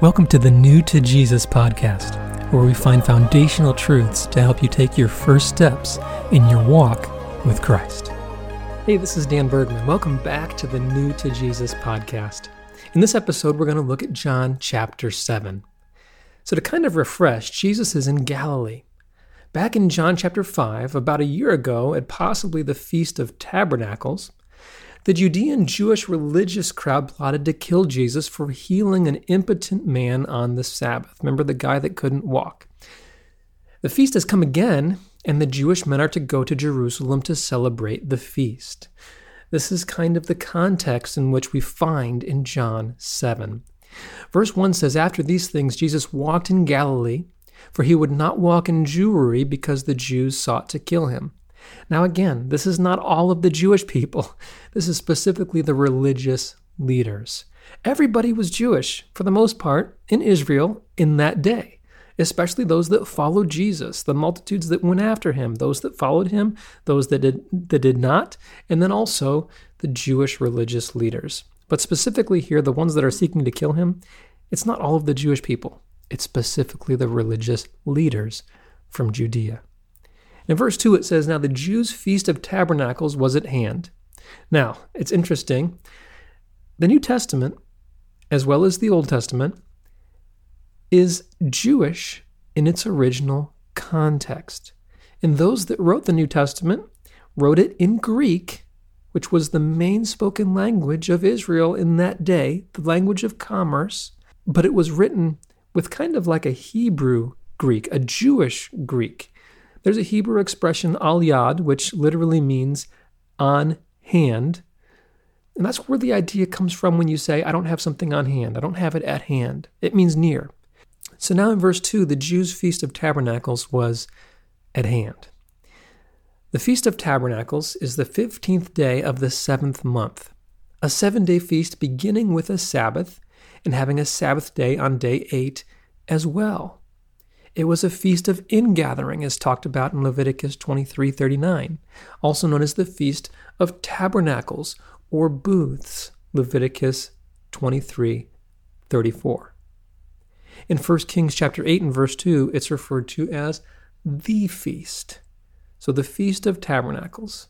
Welcome to the New to Jesus podcast, where we find foundational truths to help you take your first steps in your walk with Christ. Hey, this is Dan Bergman. Welcome back to the New to Jesus podcast. In this episode, we're going to look at John chapter 7. So, to kind of refresh, Jesus is in Galilee. Back in John chapter 5, about a year ago, at possibly the Feast of Tabernacles, the Judean Jewish religious crowd plotted to kill Jesus for healing an impotent man on the Sabbath. Remember the guy that couldn't walk? The feast has come again, and the Jewish men are to go to Jerusalem to celebrate the feast. This is kind of the context in which we find in John 7. Verse 1 says, After these things, Jesus walked in Galilee, for he would not walk in Jewry because the Jews sought to kill him. Now, again, this is not all of the Jewish people. This is specifically the religious leaders. Everybody was Jewish, for the most part, in Israel in that day, especially those that followed Jesus, the multitudes that went after him, those that followed him, those that did, that did not, and then also the Jewish religious leaders. But specifically here, the ones that are seeking to kill him, it's not all of the Jewish people, it's specifically the religious leaders from Judea. In verse 2, it says, Now the Jews' feast of tabernacles was at hand. Now, it's interesting. The New Testament, as well as the Old Testament, is Jewish in its original context. And those that wrote the New Testament wrote it in Greek, which was the main spoken language of Israel in that day, the language of commerce, but it was written with kind of like a Hebrew Greek, a Jewish Greek. There's a Hebrew expression, al yad, which literally means on hand. And that's where the idea comes from when you say, I don't have something on hand. I don't have it at hand. It means near. So now in verse 2, the Jews' Feast of Tabernacles was at hand. The Feast of Tabernacles is the 15th day of the seventh month, a seven day feast beginning with a Sabbath and having a Sabbath day on day 8 as well. It was a feast of ingathering, as talked about in Leviticus 23:39, also known as the Feast of Tabernacles or Booths, Leviticus 23:34. In 1 Kings chapter 8 and verse 2, it's referred to as the feast. So the Feast of Tabernacles,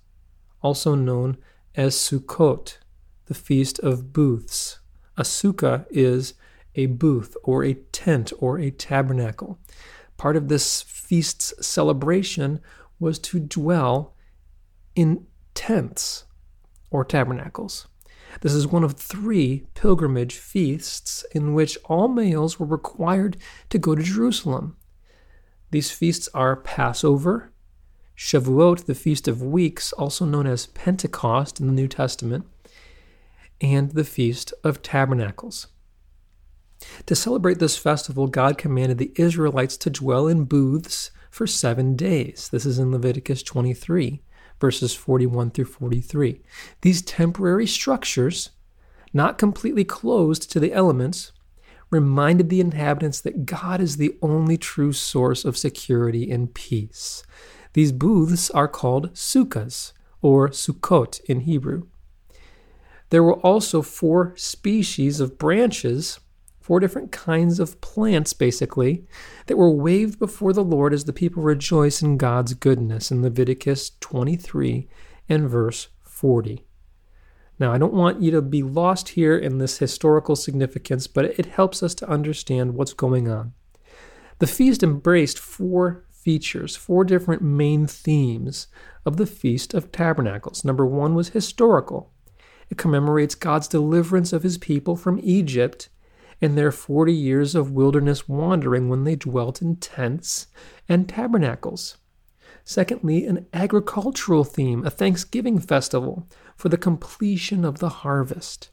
also known as Sukkot, the Feast of Booths. A sukkah is a booth or a tent or a tabernacle. Part of this feast's celebration was to dwell in tents or tabernacles. This is one of three pilgrimage feasts in which all males were required to go to Jerusalem. These feasts are Passover, Shavuot, the Feast of Weeks, also known as Pentecost in the New Testament, and the Feast of Tabernacles. To celebrate this festival, God commanded the Israelites to dwell in booths for seven days. This is in Leviticus 23, verses 41 through 43. These temporary structures, not completely closed to the elements, reminded the inhabitants that God is the only true source of security and peace. These booths are called sukkahs, or sukkot in Hebrew. There were also four species of branches four different kinds of plants, basically, that were waved before the Lord as the people rejoice in God's goodness in Leviticus 23 and verse 40. Now, I don't want you to be lost here in this historical significance, but it helps us to understand what's going on. The feast embraced four features, four different main themes of the Feast of Tabernacles. Number one was historical. It commemorates God's deliverance of his people from Egypt in their forty years of wilderness wandering when they dwelt in tents and tabernacles. Secondly, an agricultural theme, a Thanksgiving festival for the completion of the harvest.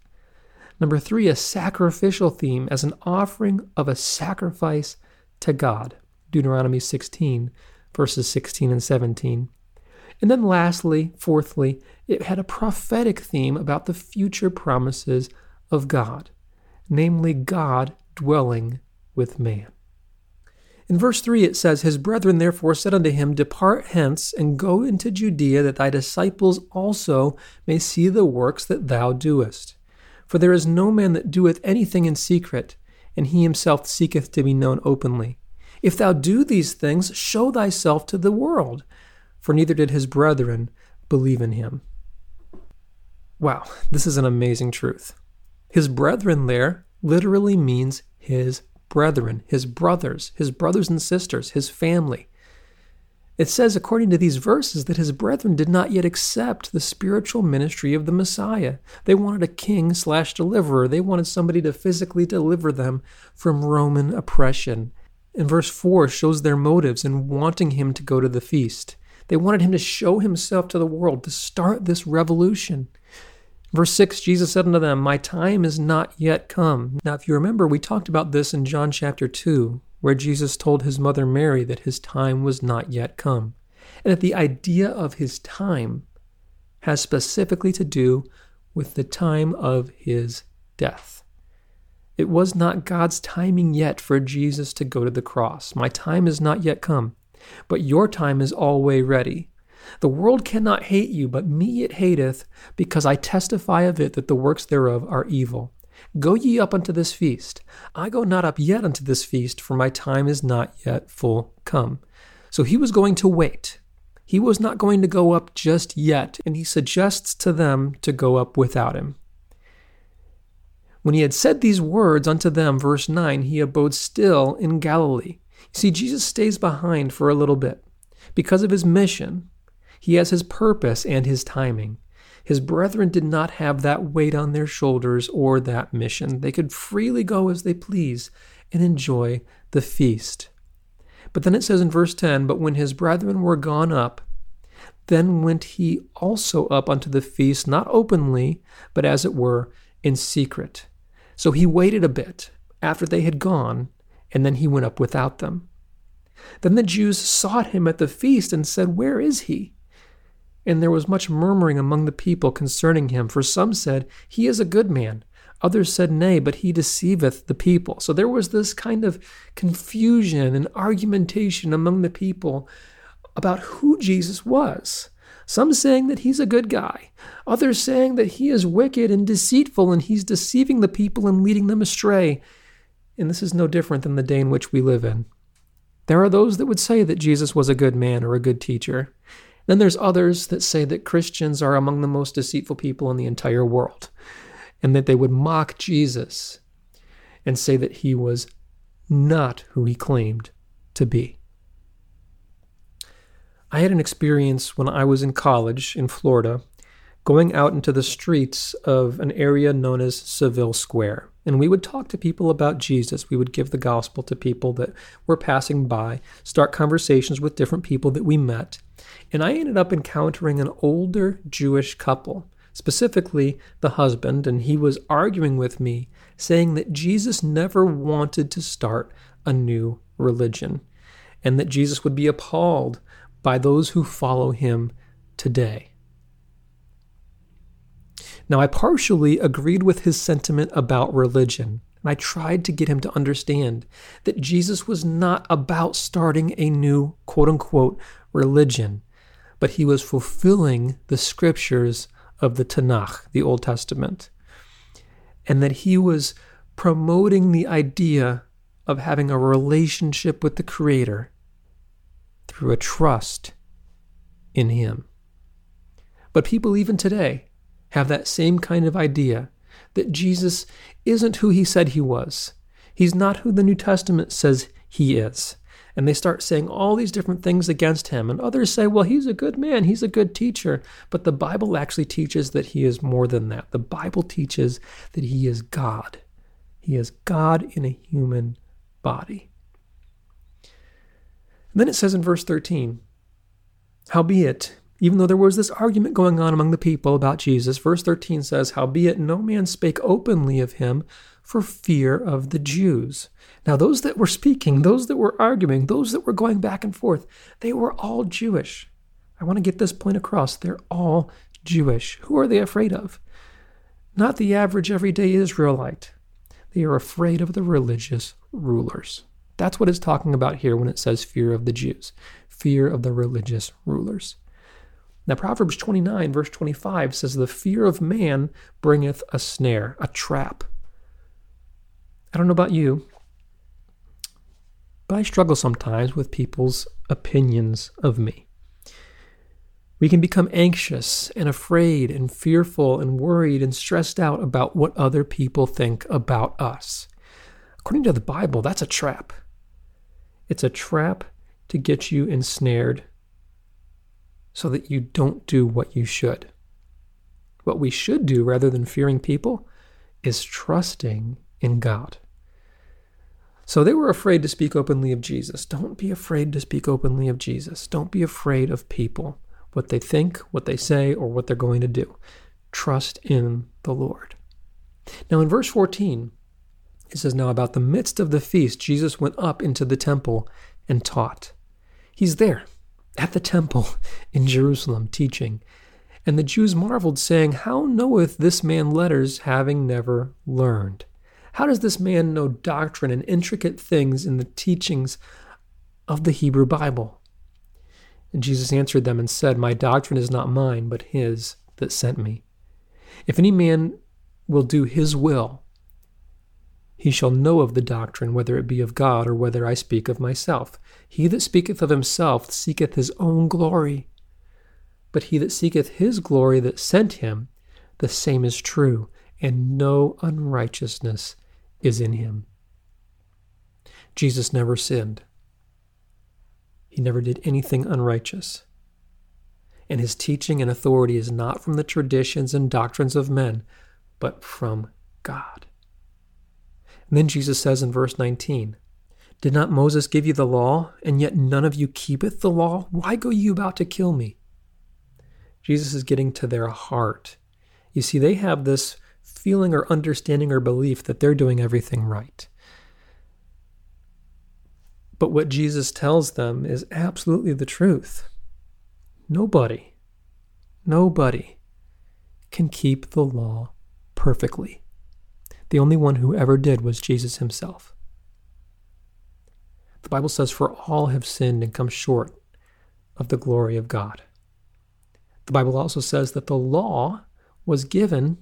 Number three, a sacrificial theme as an offering of a sacrifice to God. Deuteronomy 16, verses 16 and 17. And then lastly, fourthly, it had a prophetic theme about the future promises of God namely God dwelling with man. In verse 3 it says, His brethren therefore said unto him, Depart hence and go into Judea, that thy disciples also may see the works that thou doest. For there is no man that doeth anything in secret, and he himself seeketh to be known openly. If thou do these things, show thyself to the world, for neither did his brethren believe in him. Wow, this is an amazing truth. His brethren there literally means his brethren, his brothers, his brothers and sisters, his family. It says, according to these verses, that his brethren did not yet accept the spiritual ministry of the Messiah. They wanted a king slash deliverer. They wanted somebody to physically deliver them from Roman oppression. And verse 4 shows their motives in wanting him to go to the feast. They wanted him to show himself to the world, to start this revolution. Verse 6 Jesus said unto them, My time is not yet come. Now, if you remember, we talked about this in John chapter 2, where Jesus told his mother Mary that his time was not yet come. And that the idea of his time has specifically to do with the time of his death. It was not God's timing yet for Jesus to go to the cross. My time is not yet come, but your time is always ready. The world cannot hate you, but me it hateth, because I testify of it that the works thereof are evil. Go ye up unto this feast. I go not up yet unto this feast, for my time is not yet full come. So he was going to wait. He was not going to go up just yet, and he suggests to them to go up without him. When he had said these words unto them, verse 9, he abode still in Galilee. see, Jesus stays behind for a little bit because of his mission he has his purpose and his timing. His brethren did not have that weight on their shoulders or that mission. They could freely go as they please and enjoy the feast. But then it says in verse 10 But when his brethren were gone up, then went he also up unto the feast, not openly, but as it were, in secret. So he waited a bit after they had gone, and then he went up without them. Then the Jews sought him at the feast and said, Where is he? And there was much murmuring among the people concerning him, for some said, He is a good man. Others said, Nay, but he deceiveth the people. So there was this kind of confusion and argumentation among the people about who Jesus was. Some saying that he's a good guy, others saying that he is wicked and deceitful and he's deceiving the people and leading them astray. And this is no different than the day in which we live in. There are those that would say that Jesus was a good man or a good teacher. Then there's others that say that Christians are among the most deceitful people in the entire world, and that they would mock Jesus and say that he was not who he claimed to be. I had an experience when I was in college in Florida, going out into the streets of an area known as Seville Square. And we would talk to people about Jesus. We would give the gospel to people that were passing by, start conversations with different people that we met. And I ended up encountering an older Jewish couple, specifically the husband, and he was arguing with me, saying that Jesus never wanted to start a new religion, and that Jesus would be appalled by those who follow him today. Now, I partially agreed with his sentiment about religion, and I tried to get him to understand that Jesus was not about starting a new quote unquote religion but he was fulfilling the scriptures of the Tanakh, the Old Testament, and that he was promoting the idea of having a relationship with the Creator through a trust in Him. But people, even today, have that same kind of idea that Jesus isn't who He said He was. He's not who the New Testament says He is and they start saying all these different things against him. And others say, well, he's a good man, he's a good teacher. But the Bible actually teaches that he is more than that. The Bible teaches that he is God. He is God in a human body. And then it says in verse 13, Howbeit, even though there was this argument going on among the people about Jesus, verse 13 says, Howbeit no man spake openly of him for fear of the Jews. Now, those that were speaking, those that were arguing, those that were going back and forth, they were all Jewish. I want to get this point across. They're all Jewish. Who are they afraid of? Not the average everyday Israelite. They are afraid of the religious rulers. That's what it's talking about here when it says fear of the Jews, fear of the religious rulers. Now, Proverbs 29, verse 25 says, The fear of man bringeth a snare, a trap. I don't know about you, but I struggle sometimes with people's opinions of me. We can become anxious and afraid and fearful and worried and stressed out about what other people think about us. According to the Bible, that's a trap. It's a trap to get you ensnared so that you don't do what you should. What we should do rather than fearing people is trusting in God. So they were afraid to speak openly of Jesus. Don't be afraid to speak openly of Jesus. Don't be afraid of people what they think, what they say, or what they're going to do. Trust in the Lord. Now, in verse 14, it says, Now about the midst of the feast, Jesus went up into the temple and taught. He's there at the temple in Jerusalem teaching. And the Jews marveled, saying, How knoweth this man letters, having never learned? How does this man know doctrine and intricate things in the teachings of the Hebrew Bible? And Jesus answered them and said, My doctrine is not mine, but his that sent me. If any man will do his will, he shall know of the doctrine, whether it be of God or whether I speak of myself. He that speaketh of himself seeketh his own glory. But he that seeketh his glory that sent him, the same is true, and no unrighteousness is in him. Jesus never sinned. He never did anything unrighteous. And his teaching and authority is not from the traditions and doctrines of men, but from God. And then Jesus says in verse 19, Did not Moses give you the law, and yet none of you keepeth the law? Why go you about to kill me? Jesus is getting to their heart. You see, they have this feeling or understanding or belief that they're doing everything right. But what Jesus tells them is absolutely the truth. Nobody, nobody can keep the law perfectly. The only one who ever did was Jesus himself. The Bible says, For all have sinned and come short of the glory of God. The Bible also says that the law was given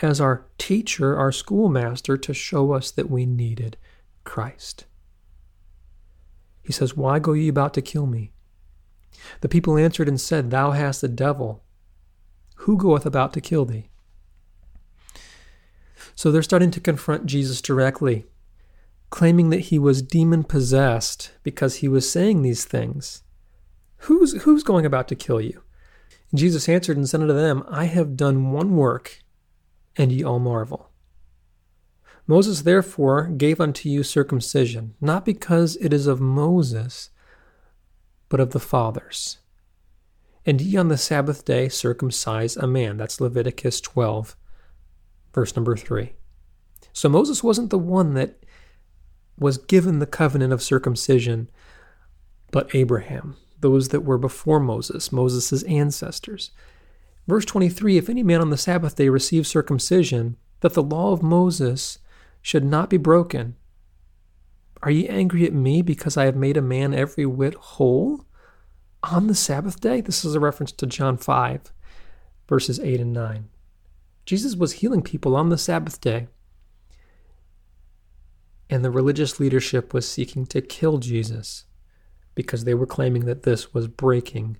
as our teacher, our schoolmaster, to show us that we needed Christ. He says, Why go ye about to kill me? The people answered and said, Thou hast a devil. Who goeth about to kill thee? So they're starting to confront Jesus directly, claiming that he was demon possessed because he was saying these things. Who's, who's going about to kill you? And Jesus answered and said unto them, I have done one work, and ye all marvel. Moses therefore gave unto you circumcision, not because it is of Moses, but of the fathers. And ye on the Sabbath day circumcise a man. That's Leviticus 12, verse number 3. So Moses wasn't the one that was given the covenant of circumcision, but Abraham, those that were before Moses, Moses' ancestors. Verse 23 If any man on the Sabbath day receive circumcision, that the law of Moses should not be broken. Are ye angry at me because I have made a man every whit whole on the Sabbath day? This is a reference to John 5, verses 8 and 9. Jesus was healing people on the Sabbath day. And the religious leadership was seeking to kill Jesus because they were claiming that this was breaking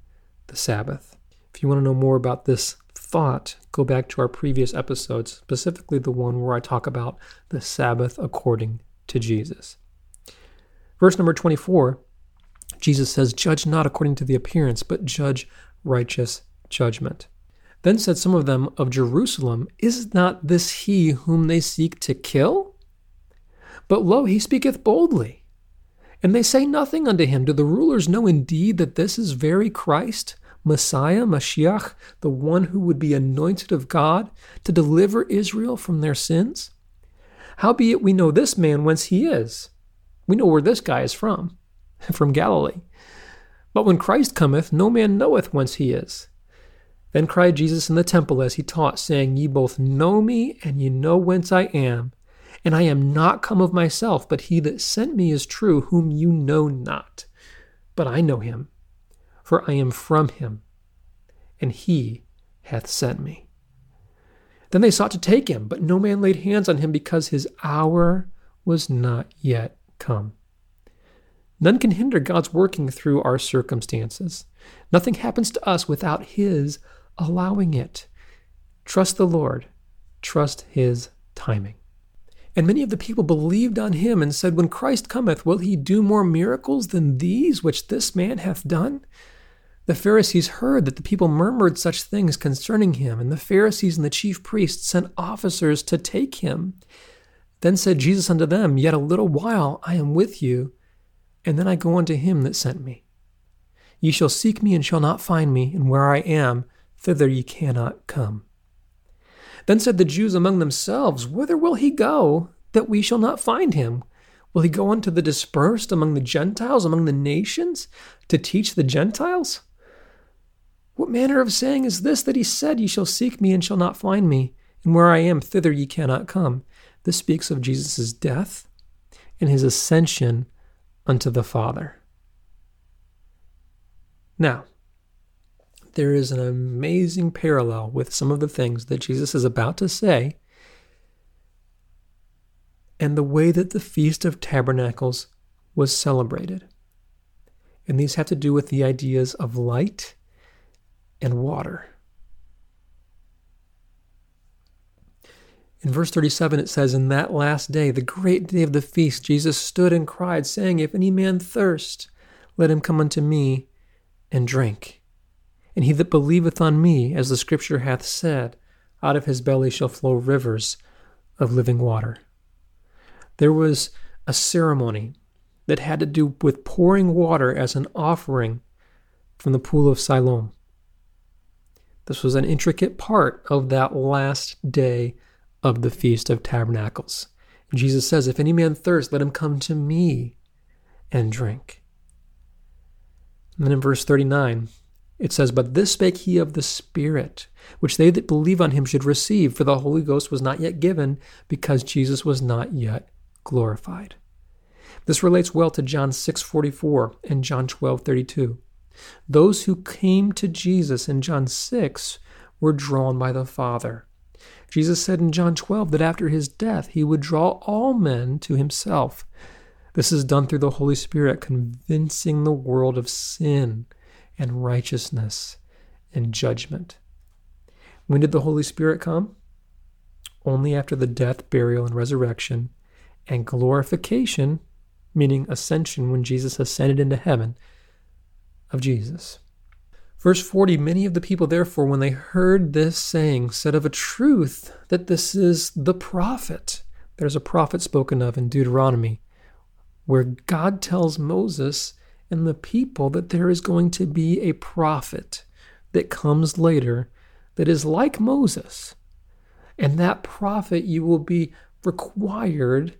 the Sabbath. If you want to know more about this thought, go back to our previous episodes, specifically the one where I talk about the Sabbath according to Jesus. Verse number 24, Jesus says, Judge not according to the appearance, but judge righteous judgment. Then said some of them of Jerusalem, Is not this he whom they seek to kill? But lo, he speaketh boldly. And they say nothing unto him. Do the rulers know indeed that this is very Christ? Messiah, Mashiach, the one who would be anointed of God to deliver Israel from their sins? Howbeit we know this man whence he is. We know where this guy is from, from Galilee. But when Christ cometh, no man knoweth whence he is. Then cried Jesus in the temple as he taught, saying, Ye both know me, and ye know whence I am. And I am not come of myself, but he that sent me is true, whom you know not. But I know him for I am from him, and he hath sent me. Then they sought to take him, but no man laid hands on him because his hour was not yet come. None can hinder God's working through our circumstances. Nothing happens to us without His allowing it. Trust the Lord, trust His timing. And many of the people believed on him and said, When Christ cometh, will he do more miracles than these which this man hath done? The Pharisees heard that the people murmured such things concerning him, and the Pharisees and the chief priests sent officers to take him. Then said Jesus unto them, Yet a little while I am with you, and then I go unto him that sent me. Ye shall seek me and shall not find me, and where I am, thither ye cannot come. Then said the Jews among themselves, Whither will he go, that we shall not find him? Will he go unto the dispersed among the Gentiles, among the nations, to teach the Gentiles? What manner of saying is this that he said, Ye shall seek me and shall not find me, and where I am, thither ye cannot come? This speaks of Jesus' death and his ascension unto the Father. Now, there is an amazing parallel with some of the things that Jesus is about to say and the way that the Feast of Tabernacles was celebrated. And these have to do with the ideas of light and water. In verse 37, it says, In that last day, the great day of the feast, Jesus stood and cried, saying, If any man thirst, let him come unto me and drink. And he that believeth on me, as the Scripture hath said, out of his belly shall flow rivers of living water. There was a ceremony that had to do with pouring water as an offering from the pool of Siloam. This was an intricate part of that last day of the Feast of Tabernacles. Jesus says, If any man thirst, let him come to me and drink. And then in verse 39, it says, But this spake he of the Spirit, which they that believe on him should receive, for the Holy Ghost was not yet given, because Jesus was not yet glorified. This relates well to John 6:44 and John 12:32. Those who came to Jesus in John 6 were drawn by the Father. Jesus said in John 12 that after his death he would draw all men to himself. This is done through the Holy Spirit convincing the world of sin and righteousness and judgment. When did the Holy Spirit come? Only after the death, burial, and resurrection and glorification, meaning ascension when Jesus ascended into heaven, of Jesus. Verse 40 Many of the people, therefore, when they heard this saying, said of a truth that this is the prophet. There's a prophet spoken of in Deuteronomy, where God tells Moses and the people that there is going to be a prophet that comes later that is like Moses. And that prophet you will be required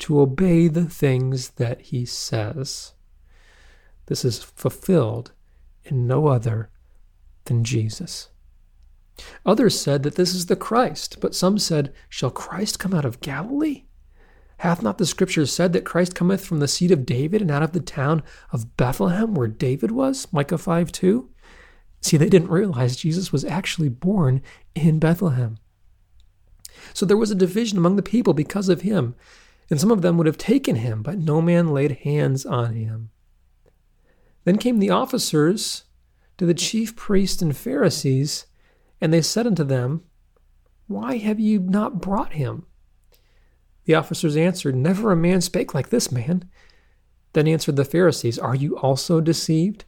to obey the things that he says. This is fulfilled in no other than Jesus. Others said that this is the Christ, but some said, Shall Christ come out of Galilee? Hath not the Scripture said that Christ cometh from the seed of David and out of the town of Bethlehem where David was? Micah 5 2. See, they didn't realize Jesus was actually born in Bethlehem. So there was a division among the people because of him, and some of them would have taken him, but no man laid hands on him. Then came the officers to the chief priests and Pharisees, and they said unto them, Why have you not brought him? The officers answered, Never a man spake like this man. Then answered the Pharisees, Are you also deceived?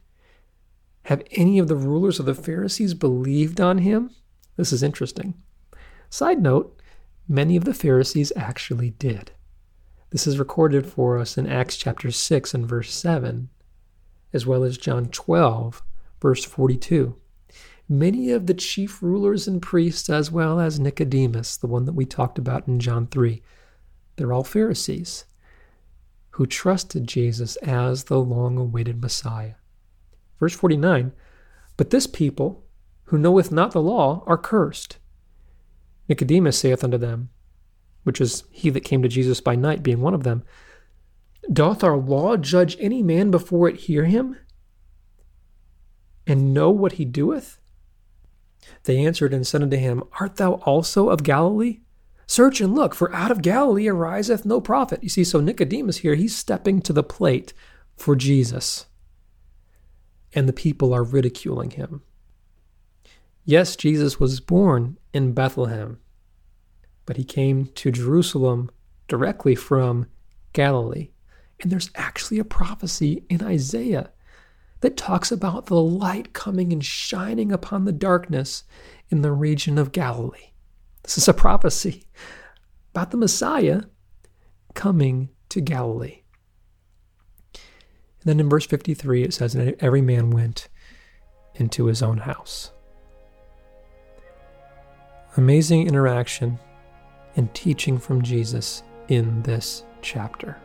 Have any of the rulers of the Pharisees believed on him? This is interesting. Side note, many of the Pharisees actually did. This is recorded for us in Acts chapter 6 and verse 7, as well as John 12, verse 42. Many of the chief rulers and priests, as well as Nicodemus, the one that we talked about in John 3, they're all Pharisees who trusted Jesus as the long awaited Messiah. Verse 49 But this people, who knoweth not the law, are cursed. Nicodemus saith unto them, which is he that came to Jesus by night, being one of them, Doth our law judge any man before it hear him? And know what he doeth? They answered and said unto him, Art thou also of Galilee? Search and look, for out of Galilee ariseth no prophet. You see, so Nicodemus here, he's stepping to the plate for Jesus. And the people are ridiculing him. Yes, Jesus was born in Bethlehem, but he came to Jerusalem directly from Galilee. And there's actually a prophecy in Isaiah that talks about the light coming and shining upon the darkness in the region of Galilee. This is a prophecy about the Messiah coming to Galilee. And then in verse 53, it says, And every man went into his own house. Amazing interaction and teaching from Jesus in this chapter.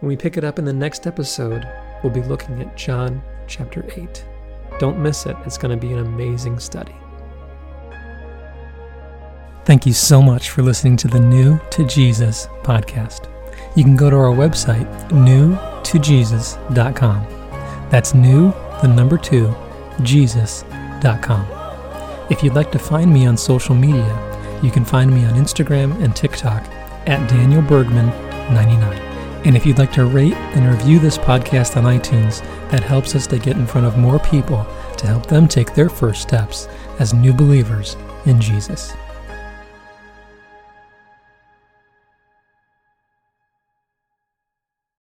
When we pick it up in the next episode, we'll be looking at John chapter 8. Don't miss it, it's going to be an amazing study. Thank you so much for listening to the New to Jesus podcast. You can go to our website, newtojesus.com. That's new, the number two, jesus.com. If you'd like to find me on social media, you can find me on Instagram and TikTok at Daniel Bergman 99. And if you'd like to rate and review this podcast on iTunes, that helps us to get in front of more people to help them take their first steps as new believers in Jesus.